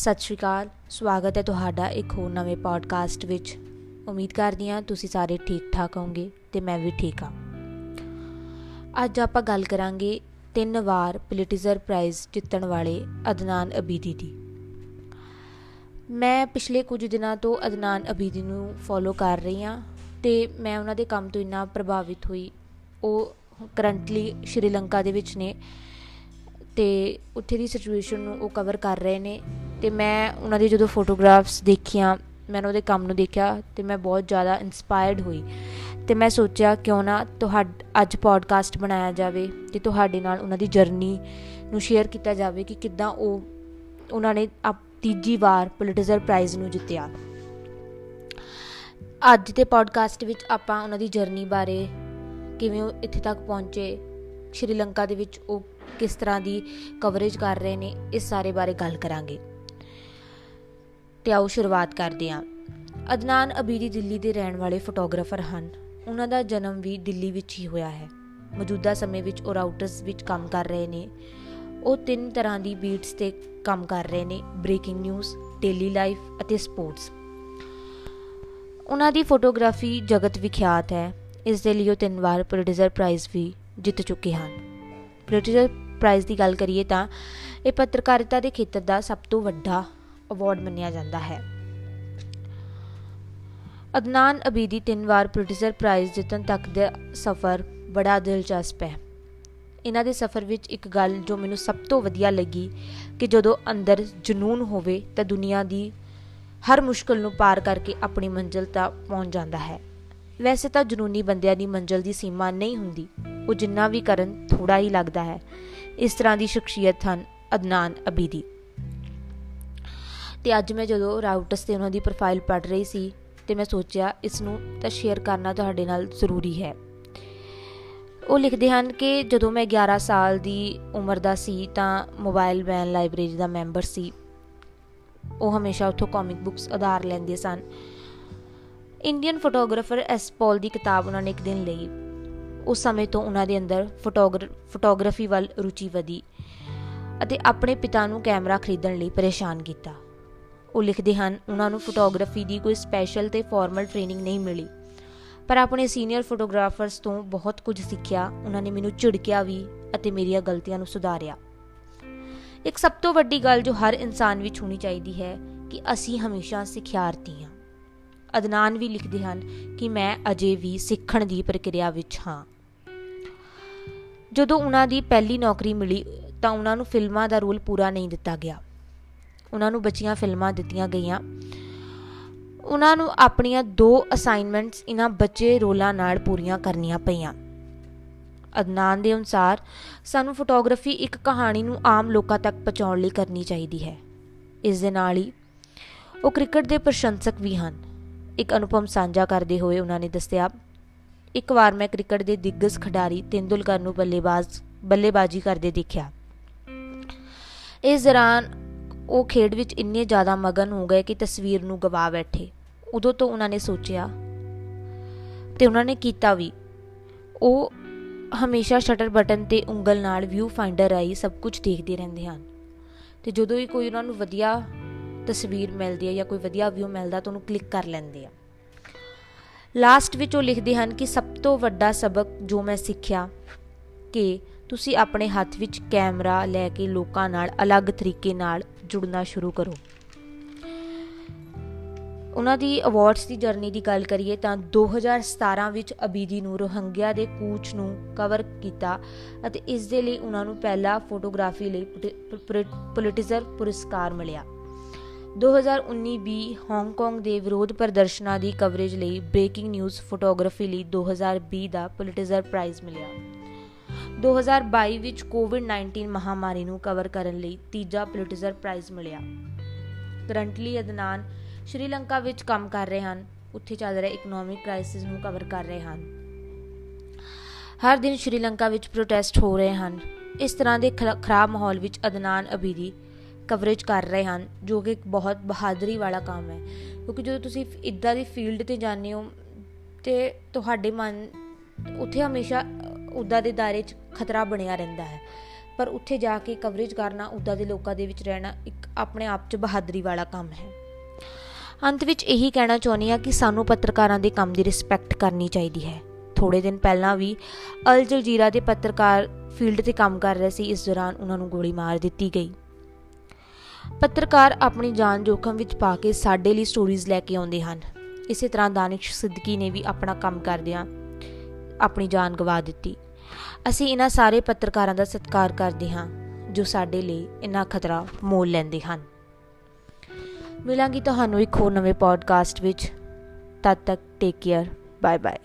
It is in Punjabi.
ਸਤਿ ਸ਼੍ਰੀ ਅਕਾਲ। ਸਵਾਗਤ ਹੈ ਤੁਹਾਡਾ ਇੱਕ ਹੋਰ ਨਵੇਂ ਪੋਡਕਾਸਟ ਵਿੱਚ। ਉਮੀਦ ਕਰਦੀ ਹਾਂ ਤੁਸੀਂ ਸਾਰੇ ਠੀਕ ਠਾਕ ਹੋਵੋਗੇ ਤੇ ਮੈਂ ਵੀ ਠੀਕ ਹਾਂ। ਅੱਜ ਆਪਾਂ ਗੱਲ ਕਰਾਂਗੇ ਤਿੰਨ ਵਾਰ ਪੁਲਿਟਿਜ਼ਰ ਪ੍ਰਾਈਜ਼ ਜਿੱਤਣ ਵਾਲੇ ਅਦਨਾਨ ਅਬੀਦੀ ਦੀ। ਮੈਂ ਪਿਛਲੇ ਕੁਝ ਦਿਨਾਂ ਤੋਂ ਅਦਨਾਨ ਅਬੀਦੀ ਨੂੰ ਫੋਲੋ ਕਰ ਰਹੀ ਹਾਂ ਤੇ ਮੈਂ ਉਹਨਾਂ ਦੇ ਕੰਮ ਤੋਂ ਇੰਨਾ ਪ੍ਰਭਾਵਿਤ ਹੋਈ। ਉਹ ਕਰੰਟਲੀ ਸ਼੍ਰੀਲੰਕਾ ਦੇ ਵਿੱਚ ਨੇ ਤੇ ਉੱਥੇ ਦੀ ਸਿਚੁਏਸ਼ਨ ਨੂੰ ਉਹ ਕਵਰ ਕਰ ਰਹੇ ਨੇ। ਤੇ ਮੈਂ ਉਹਨਾਂ ਦੀ ਜਦੋਂ ਫੋਟੋਗ੍ਰਾਫਸ ਦੇਖੀਆਂ, ਮੈਂ ਉਹਦੇ ਕੰਮ ਨੂੰ ਦੇਖਿਆ ਤੇ ਮੈਂ ਬਹੁਤ ਜ਼ਿਆਦਾ ਇਨਸਪਾਇਰਡ ਹੋਈ। ਤੇ ਮੈਂ ਸੋਚਿਆ ਕਿਉਂ ਨਾ ਤੁਹਾਡ, ਅੱਜ ਪੋਡਕਾਸਟ ਬਣਾਇਆ ਜਾਵੇ ਤੇ ਤੁਹਾਡੇ ਨਾਲ ਉਹਨਾਂ ਦੀ ਜਰਨੀ ਨੂੰ ਸ਼ੇਅਰ ਕੀਤਾ ਜਾਵੇ ਕਿ ਕਿੱਦਾਂ ਉਹ, ਉਹਨਾਂ ਨੇ ਤੀਜੀ ਵਾਰ ਪੁਲਿਟਿਜ਼ਰ ਪ੍ਰਾਈਜ਼ ਨੂੰ ਜਿੱਤਿਆ। ਅੱਜ ਦੇ ਪੋਡਕਾਸਟ ਵਿੱਚ ਆਪਾਂ ਉਹਨਾਂ ਦੀ ਜਰਨੀ ਬਾਰੇ ਕਿਵੇਂ ਉਹ ਇੱਥੇ ਤੱਕ ਪਹੁੰਚੇ, ਸ਼੍ਰੀਲੰਕਾ ਦੇ ਵਿੱਚ ਉਹ ਕਿਸ ਤਰ੍ਹਾਂ ਦੀ ਕਵਰੇਜ ਕਰ ਰਹੇ ਨੇ, ਇਸ ਸਾਰੇ ਬਾਰੇ ਗੱਲ ਕਰਾਂਗੇ। ਤੇ ਆਓ ਸ਼ੁਰੂਆਤ ਕਰਦੇ ਹਾਂ। ਅਦਨਾਨ ਅਬੀਦੀ ਦਿੱਲੀ ਦੇ ਰਹਿਣ ਵਾਲੇ ਫੋਟੋਗ੍ਰਾਫਰ ਹਨ। ਉਹਨਾਂ ਦਾ ਜਨਮ ਵੀ ਦਿੱਲੀ ਵਿੱਚ ਹੀ ਹੋਇਆ ਹੈ। ਮੌਜੂਦਾ ਸਮੇਂ ਵਿੱਚ ਉਹ ਰਾਊਟਰਸ ਵਿੱਚ ਕੰਮ ਕਰ ਰਹੇ ਨੇ। ਉਹ ਤਿੰਨ ਤਰ੍ਹਾਂ ਦੀ ਬੀਟਸ ਤੇ ਕੰਮ ਕਰ ਰਹੇ ਨੇ, ਬ੍ਰੇਕਿੰਗ ਨਿਊਜ਼, ਡੇਲੀ ਲਾਈਫ ਅਤੇ ਸਪੋਰਟਸ। ਉਹਨਾਂ ਦੀ ਫੋਟੋਗ੍ਰਾਫੀ ਜਗਤ ਵਿਖਿਆਤ ਹੈ। ਇਸ ਦੇ ਲਈ ਉਹ ਤਿੰਨ ਵਾਰ ਪ੍ਰੋਡਿਊਸਰ ਪ੍ਰਾਈਜ਼ ਵੀ ਜਿੱਤ ਚੁੱਕੇ ਹਨ। ਪ੍ਰੋਡਿਊਸਰ ਪ੍ਰਾਈਜ਼ ਦੀ ਗੱਲ ਕਰੀਏ ਤਾਂ ਇਹ ਪੱਤਰਕਾਰਿਤਾ ਦੇ ਖੇਤਰ ਦਾ ਸਭ ਤੋਂ ਵੱਡਾ ਅਵਾਰਡ ਮੰਨਿਆ ਜਾਂਦਾ ਹੈ। ਅਦਨਾਨ ਅਬੀਦੀ ਤਿੰਨ ਵਾਰ ਪ੍ਰੋਡਿਊਸਰ ਪ੍ਰਾਈਜ਼ ਜਿੱਤਣ ਤੱਕ ਦਾ ਸਫ਼ਰ ਬੜਾ ਦਿਲਚਸਪ ਹੈ। ਇਹਨਾਂ ਦੇ ਸਫ਼ਰ ਵਿੱਚ ਇੱਕ ਗੱਲ ਜੋ ਮੈਨੂੰ ਸਭ ਤੋਂ ਵਧੀਆ ਲੱਗੀ ਕਿ ਜਦੋਂ ਅੰਦਰ ਜਨੂਨ ਹੋਵੇ ਤਾਂ ਦੁਨੀਆ ਦੀ ਹਰ ਮੁਸ਼ਕਲ ਨੂੰ ਪਾਰ ਕਰਕੇ ਆਪਣੀ ਮੰਜ਼ਿਲ ਤੱਕ ਪਹੁੰਚ ਜਾਂਦਾ ਹੈ। ਵੈਸੇ ਤਾਂ ਜਨੂਨੀ ਬੰਦਿਆਂ ਦੀ ਮੰਜ਼ਿਲ ਦੀ ਸੀਮਾ ਨਹੀਂ ਹੁੰਦੀ, ਉਹ ਜਿੰਨਾ ਵੀ ਕਰਨ ਥੋੜਾ ਹੀ ਲੱਗਦਾ ਹੈ। ਇਸ ਤਰ੍ਹਾਂ ਦੀ ਸ਼ਖਸੀਅਤ ਹਨ ਅਦਨਾਨ ਅਬੀਦੀ। ਤੇ ਅੱਜ ਮੈਂ ਜਦੋਂ ਰਾਊਟਸ ਤੇ ਉਹਨਾਂ ਦੀ ਪ੍ਰੋਫਾਈਲ ਪੜ ਰਹੀ ਸੀ ਤੇ ਮੈਂ ਸੋਚਿਆ, ਇਸ ਨੂੰ ਤਾਂ ਸ਼ੇਅਰ ਕਰਨਾ ਤੁਹਾਡੇ ਨਾਲ ਜ਼ਰੂਰੀ ਹੈ। ਉਹ ਲਿਖਦੇ ਹਨ ਕਿ ਜਦੋਂ ਮੈਂ 11 ਸਾਲ ਦੀ ਉਮਰ ਦਾ ਸੀ ਤਾਂ ਮੋਬਾਈਲ ਵੈਨ ਲਾਇਬ੍ਰੇਰੀ ਦਾ ਮੈਂਬਰ ਸੀ। ਉਹ ਹਮੇਸ਼ਾ ਉੱਥੋਂ ਕਾਮਿਕ ਬੁੱਕਸ ਆਧਾਰ ਲੈਂਦੇ ਸਨ। ਇੰਡੀਅਨ ਫੋਟੋਗ੍ਰਾਫਰ ਐਸ ਪੌਲ ਦੀ ਕਿਤਾਬ ਉਹਨਾਂ ਨੇ ਇੱਕ ਦਿਨ ਲਈ। ਉਸ ਸਮੇਂ ਤੋਂ ਉਹਨਾਂ ਦੇ ਅੰਦਰ ਫੋਟੋਗ੍ਰਾਫੀ ਵੱਲ ਰੁਚੀ ਵਧੀ ਅਤੇ ਆਪਣੇ ਪਿਤਾ ਨੂੰ ਕੈਮਰਾ ਖਰੀਦਣ ਲਈ ਪਰੇਸ਼ਾਨ ਕੀਤਾ। ਉਹ ਲਿਖਦੇ ਹਨ, ਉਹਨਾਂ ਨੂੰ ਫੋਟੋਗ੍ਰਾਫੀ ਦੀ ਕੋਈ ਸਪੈਸ਼ਲ ਤੇ ਫਾਰਮਲ ਟ੍ਰੇਨਿੰਗ ਨਹੀਂ ਮਿਲੀ। ਪਰ ਆਪਣੇ ਸੀਨੀਅਰ ਫੋਟੋਗ੍ਰਾਫਰਸ ਤੋਂ ਬਹੁਤ ਕੁਝ ਸਿੱਖਿਆ, ਉਹਨਾਂ ਨੇ ਮੈਨੂੰ ਝਿੜਕਿਆ ਵੀ ਅਤੇ ਮੇਰੀਆਂ ਗਲਤੀਆਂ ਨੂੰ ਸੁਧਾਰਿਆ। ਇੱਕ ਸਭ ਤੋਂ ਵੱਡੀ ਗੱਲ ਜੋ ਹਰ ਇਨਸਾਨ ਵਿੱਚ ਹੋਣੀ ਚਾਹੀਦੀ ਹੈ ਕਿ ਅਸੀਂ ਹਮੇਸ਼ਾ ਸਿਖਿਆਰਤੀ ਹਾਂ। ਅਦਨਾਨ ਵੀ ਲਿਖਦੇ ਹਨ ਕਿ ਮੈਂ ਅਜੇ ਵੀ ਸਿੱਖਣ ਦੀ ਪ੍ਰਕਿਰਿਆ ਵਿੱਚ ਹਾਂ। ਜਦੋਂ ਉਹਨਾਂ ਦੀ ਪਹਿਲੀ ਨੌਕਰੀ ਮਿਲੀ ਤਾਂ ਉਹਨਾਂ ਨੂੰ ਫਿਲਮਾਂ ਦਾ ਰੋਲ ਪੂਰਾ ਨਹੀਂ ਦਿੱਤਾ ਗਿਆ। ਉਹਨਾਂ ਨੂੰ ਬਚੀਆਂ ਫਿਲਮਾਂ ਦਿੱਤੀਆਂ ਗਈਆਂ। ਉਹਨਾਂ ਨੂੰ ਆਪਣੀਆਂ ਦੋ ਅਸਾਈਨਮੈਂਟਸ ਇਹਨਾਂ ਬੱਚੇ ਰੋਲਾਂ ਨਾਲ ਪੂਰੀਆਂ ਕਰਨੀਆਂ ਪਈਆਂ। ਅਦਨਾਨ ਦੇ ਅਨੁਸਾਰ, ਸਾਨੂੰ ਫੋਟੋਗ੍ਰਾਫੀ ਇੱਕ ਕਹਾਣੀ ਨੂੰ ਆਮ ਲੋਕਾਂ ਤੱਕ ਪਹੁੰਚਾਉਣ ਲਈ ਕਰਨੀ ਚਾਹੀਦੀ ਹੈ। ਇਸ ਦੇ ਨਾਲ ਹੀ ਉਹ ਕ੍ਰਿਕਟ ਦੇ ਪ੍ਰਸ਼ੰਸਕ ਵੀ ਹਨ। ਇੱਕ ਅਨੁਪਮ ਸਾਂਝਾ ਕਰਦੇ ਹੋਏ ਉਹਨਾਂ ਨੇ ਦੱਸਿਆ, ਇੱਕ ਵਾਰ ਮੈਂ ਕ੍ਰਿਕਟ ਦੇ ਦਿੱਗਜ ਖਿਡਾਰੀ ਤੇਂਦੁਲਕਰ ਨੂੰ ਬੱਲੇਬਾਜ਼ ਬੱਲੇਬਾਜ਼ੀ ਕਰਦੇ ਦੇਖਿਆ। ਇਸ ਦੌਰਾਨ ਉਹ ਖੇਡ ਵਿੱਚ ਇੰਨੇ ਜ਼ਿਆਦਾ ਮਗਨ ਹੋ ਗਏ ਕਿ ਤਸਵੀਰ ਨੂੰ ਗਵਾ ਬੈਠੇ। ਉਦੋਂ ਤੋਂ ਉਹਨਾਂ ਨੇ ਸੋਚਿਆ ਤੇ ਉਹਨਾਂ ਨੇ ਕੀਤਾ ਵੀ। ਉਹ ਹਮੇਸ਼ਾ ਸ਼ਟਰ ਬਟਨ ਤੇ ਉਂਗਲ ਨਾਲ ਵਿਊ ਫਾਈਂਡਰ ਆਈ ਸਭ ਕੁਝ ਦੇਖਦੇ ਰਹਿੰਦੇ ਹਨ। ਤੇ ਜਦੋਂ ਹੀ ਕੋਈ ਉਹਨਾਂ ਨੂੰ ਵਧੀਆ ਤਸਵੀਰ ਮਿਲਦੀ ਹੈ ਜਾਂ ਕੋਈ ਵਧੀਆ ਵਿਊ ਮਿਲਦਾ ਤਾਂ ਉਹਨੂੰ ਕਲਿੱਕ ਕਰ ਲੈਂਦੇ ਆ। ਲਾਸਟ ਵਿੱਚ ਉਹ ਲਿਖਦੇ ਹਨ ਕਿ ਸਭ ਤੋਂ ਵੱਡਾ ਸਬਕ ਜੋ ਮੈਂ ਸਿੱਖਿਆ ਕਿ ਤੁਸੀਂ ਆਪਣੇ ਹੱਥ ਵਿੱਚ ਕੈਮਰਾ ਲੈ ਕੇ ਲੋਕਾਂ ਨਾਲ ਅਲੱਗ ਤਰੀਕੇ ਨਾਲ ਜੁੜਨਾ ਸ਼ੁਰੂ ਕਰੋ। ਉਹਨਾਂ ਦੀ ਅਵਾਰਡਸ ਦੀ ਜਰਨੀ ਦੀ ਗੱਲ ਕਰੀਏ ਤਾਂ 2017 ਵਿੱਚ ਅਬੀਦੀ ਨੂੰ ਰੋਹੰਗਿਆ ਦੇ ਕੂਚ ਨੂੰ ਕਵਰ ਕੀਤਾ ਅਤੇ ਇਸ ਦੇ ਲਈ ਉਹਨਾਂ ਨੂੰ ਪਹਿਲਾ ਫੋਟੋਗ੍ਰਾਫੀ ਲਈ ਪੁਲਿਟਿਜ਼ਰ ਪੁਰਸਕਾਰ ਮਿਲਿਆ। 2019-20 ਹਾਂਗਕਾਂਗ ਦੇ ਵਿਰੋਧ ਪ੍ਰਦਰਸ਼ਨਾਂ ਦੀ ਕਵਰੇਜ ਲਈ ਬ੍ਰੇਕਿੰਗ ਨਿਊਜ਼ ਫੋਟੋਗ੍ਰਾਫੀ ਲਈ 2020 ਦਾ ਪੁਲਿਟਿਜ਼ਰ ਪ੍ਰਾਈਜ਼ ਮਿਲਿਆ। 2022 ਵਿੱਚ ਕੋਵਿਡ-19 ਮਹਾਮਾਰੀ ਨੂੰ ਕਵਰ ਕਰਨ ਲਈ ਤੀਜਾ ਪੁਲਿਟਿਜ਼ਰ ਪ੍ਰਾਈਜ਼ ਮਿਲਿਆ। ਕਰੰਟਲੀ ਅਦਨਾਨ ਸ਼੍ਰੀਲੰਕਾ ਵਿੱਚ ਕੰਮ ਕਰ ਰਹੇ ਹਨ। ਉੱਥੇ ਚੱਲ ਰਿਹਾ ਇਕਨੋਮਿਕ ਕ੍ਰਾਈਸਿਸ ਨੂੰ ਕਵਰ ਕਰ ਰਹੇ ਹਨ। ਹਰ ਦਿਨ ਸ਼੍ਰੀਲੰਕਾ ਵਿੱਚ ਪ੍ਰੋਟੈਸਟ ਹੋ ਰਹੇ ਹਨ। ਇਸ ਤਰ੍ਹਾਂ ਦੇ ਖਰਾਬ ਮਾਹੌਲ ਵਿੱਚ ਅਦਨਾਨ ਅਬੀਦੀ ਕਵਰੇਜ ਕਰ ਰਹੇ ਹਨ, ਜੋ ਕਿ ਇੱਕ ਬਹੁਤ ਬਹਾਦਰੀ ਵਾਲਾ ਕੰਮ ਹੈ। ਕਿਉਂਕਿ ਜਦੋਂ ਤੁਸੀਂ ਇਦਾਂ ਦੀ ਫੀਲਡ ਤੇ ਜਾਂਦੇ ਹੋ ਤੇ ਤੁਹਾਡੇ ਮਨ, ਉੱਥੇ ਹਮੇਸ਼ਾ ਉਦਾਂ ਦੇ ਦਾਇਰੇ 'ਚ ਖਤਰਾ ਬਣਿਆ ਰਹਿੰਦਾ ਹੈ। ਪਰ ਉੱਥੇ ਜਾ ਕੇ ਕਵਰੇਜ ਕਰਨਾ ਉਦਾਂ ਦੇ ਲੋਕਾਂ ਦੇ ਵਿੱਚ ਰਹਿਣਾ ਇੱਕ ਆਪਣੇ ਆਪ 'ਚ ਬਹਾਦਰੀ ਵਾਲਾ ਕੰਮ ਹੈ। ਅੰਤ ਵਿੱਚ ਇਹੀ ਕਹਿਣਾ ਚਾਹੁੰਦੀ ਆ ਕਿ ਸਾਨੂੰ ਪੱਤਰਕਾਰਾਂ ਦੇ ਕੰਮ ਦੀ ਰਿਸਪੈਕਟ ਕਰਨੀ ਚਾਹੀਦੀ ਹੈ। ਥੋੜੇ ਦਿਨ ਪਹਿਲਾਂ ਵੀ ਅਲ ਜਲਜੀਰਾ ਦੇ ਪੱਤਰਕਾਰ ਫੀਲਡ ਤੇ ਕੰਮ ਕਰ ਰਹੇ ਸੀ, ਇਸ ਦੌਰਾਨ ਉਹਨਾਂ ਨੂੰ ਗੋਲੀ ਮਾਰ ਦਿੱਤੀ ਗਈ। ਪੱਤਰਕਾਰ ਆਪਣੀ ਜਾਨ ਜੋਖਮ ਵਿੱਚ ਪਾ ਕੇ ਸਾਡੇ ਲਈ ਸਟੋਰੀਜ਼ ਲੈ ਕੇ ਆਉਂਦੇ ਹਨ। ਇਸੇ ਤਰ੍ਹਾਂ ਦਾਨਿਸ਼ ਸਿੱਦਕੀ ਨੇ ਵੀ ਆਪਣਾ ਕੰਮ ਕਰਦਿਆਂ ਆਪਣੀ ਜਾਨ ਗਵਾ ਦਿੱਤੀ। ਅਸੀਂ ਇਹਨਾਂ ਸਾਰੇ ਪੱਤਰਕਾਰਾਂ ਦਾ ਸਤਿਕਾਰ ਕਰਦੇ ਹਾਂ, ਜੋ ਸਾਡੇ ਲਈ ਇੰਨਾ ਖਤਰਾ ਮੋਲ ਲੈਂਦੇ ਹਨ। ਮਿਲਾਂਗੀ ਤੁਹਾਨੂੰ ਇੱਕ ਹੋਰ ਨਵੇਂ ਪੋਡਕਾਸਟ ਵਿੱਚ। ਤਦ ਤੱਕ ਟੇਕ ਕੇਅਰ ਬਾਏ ਬਾਏ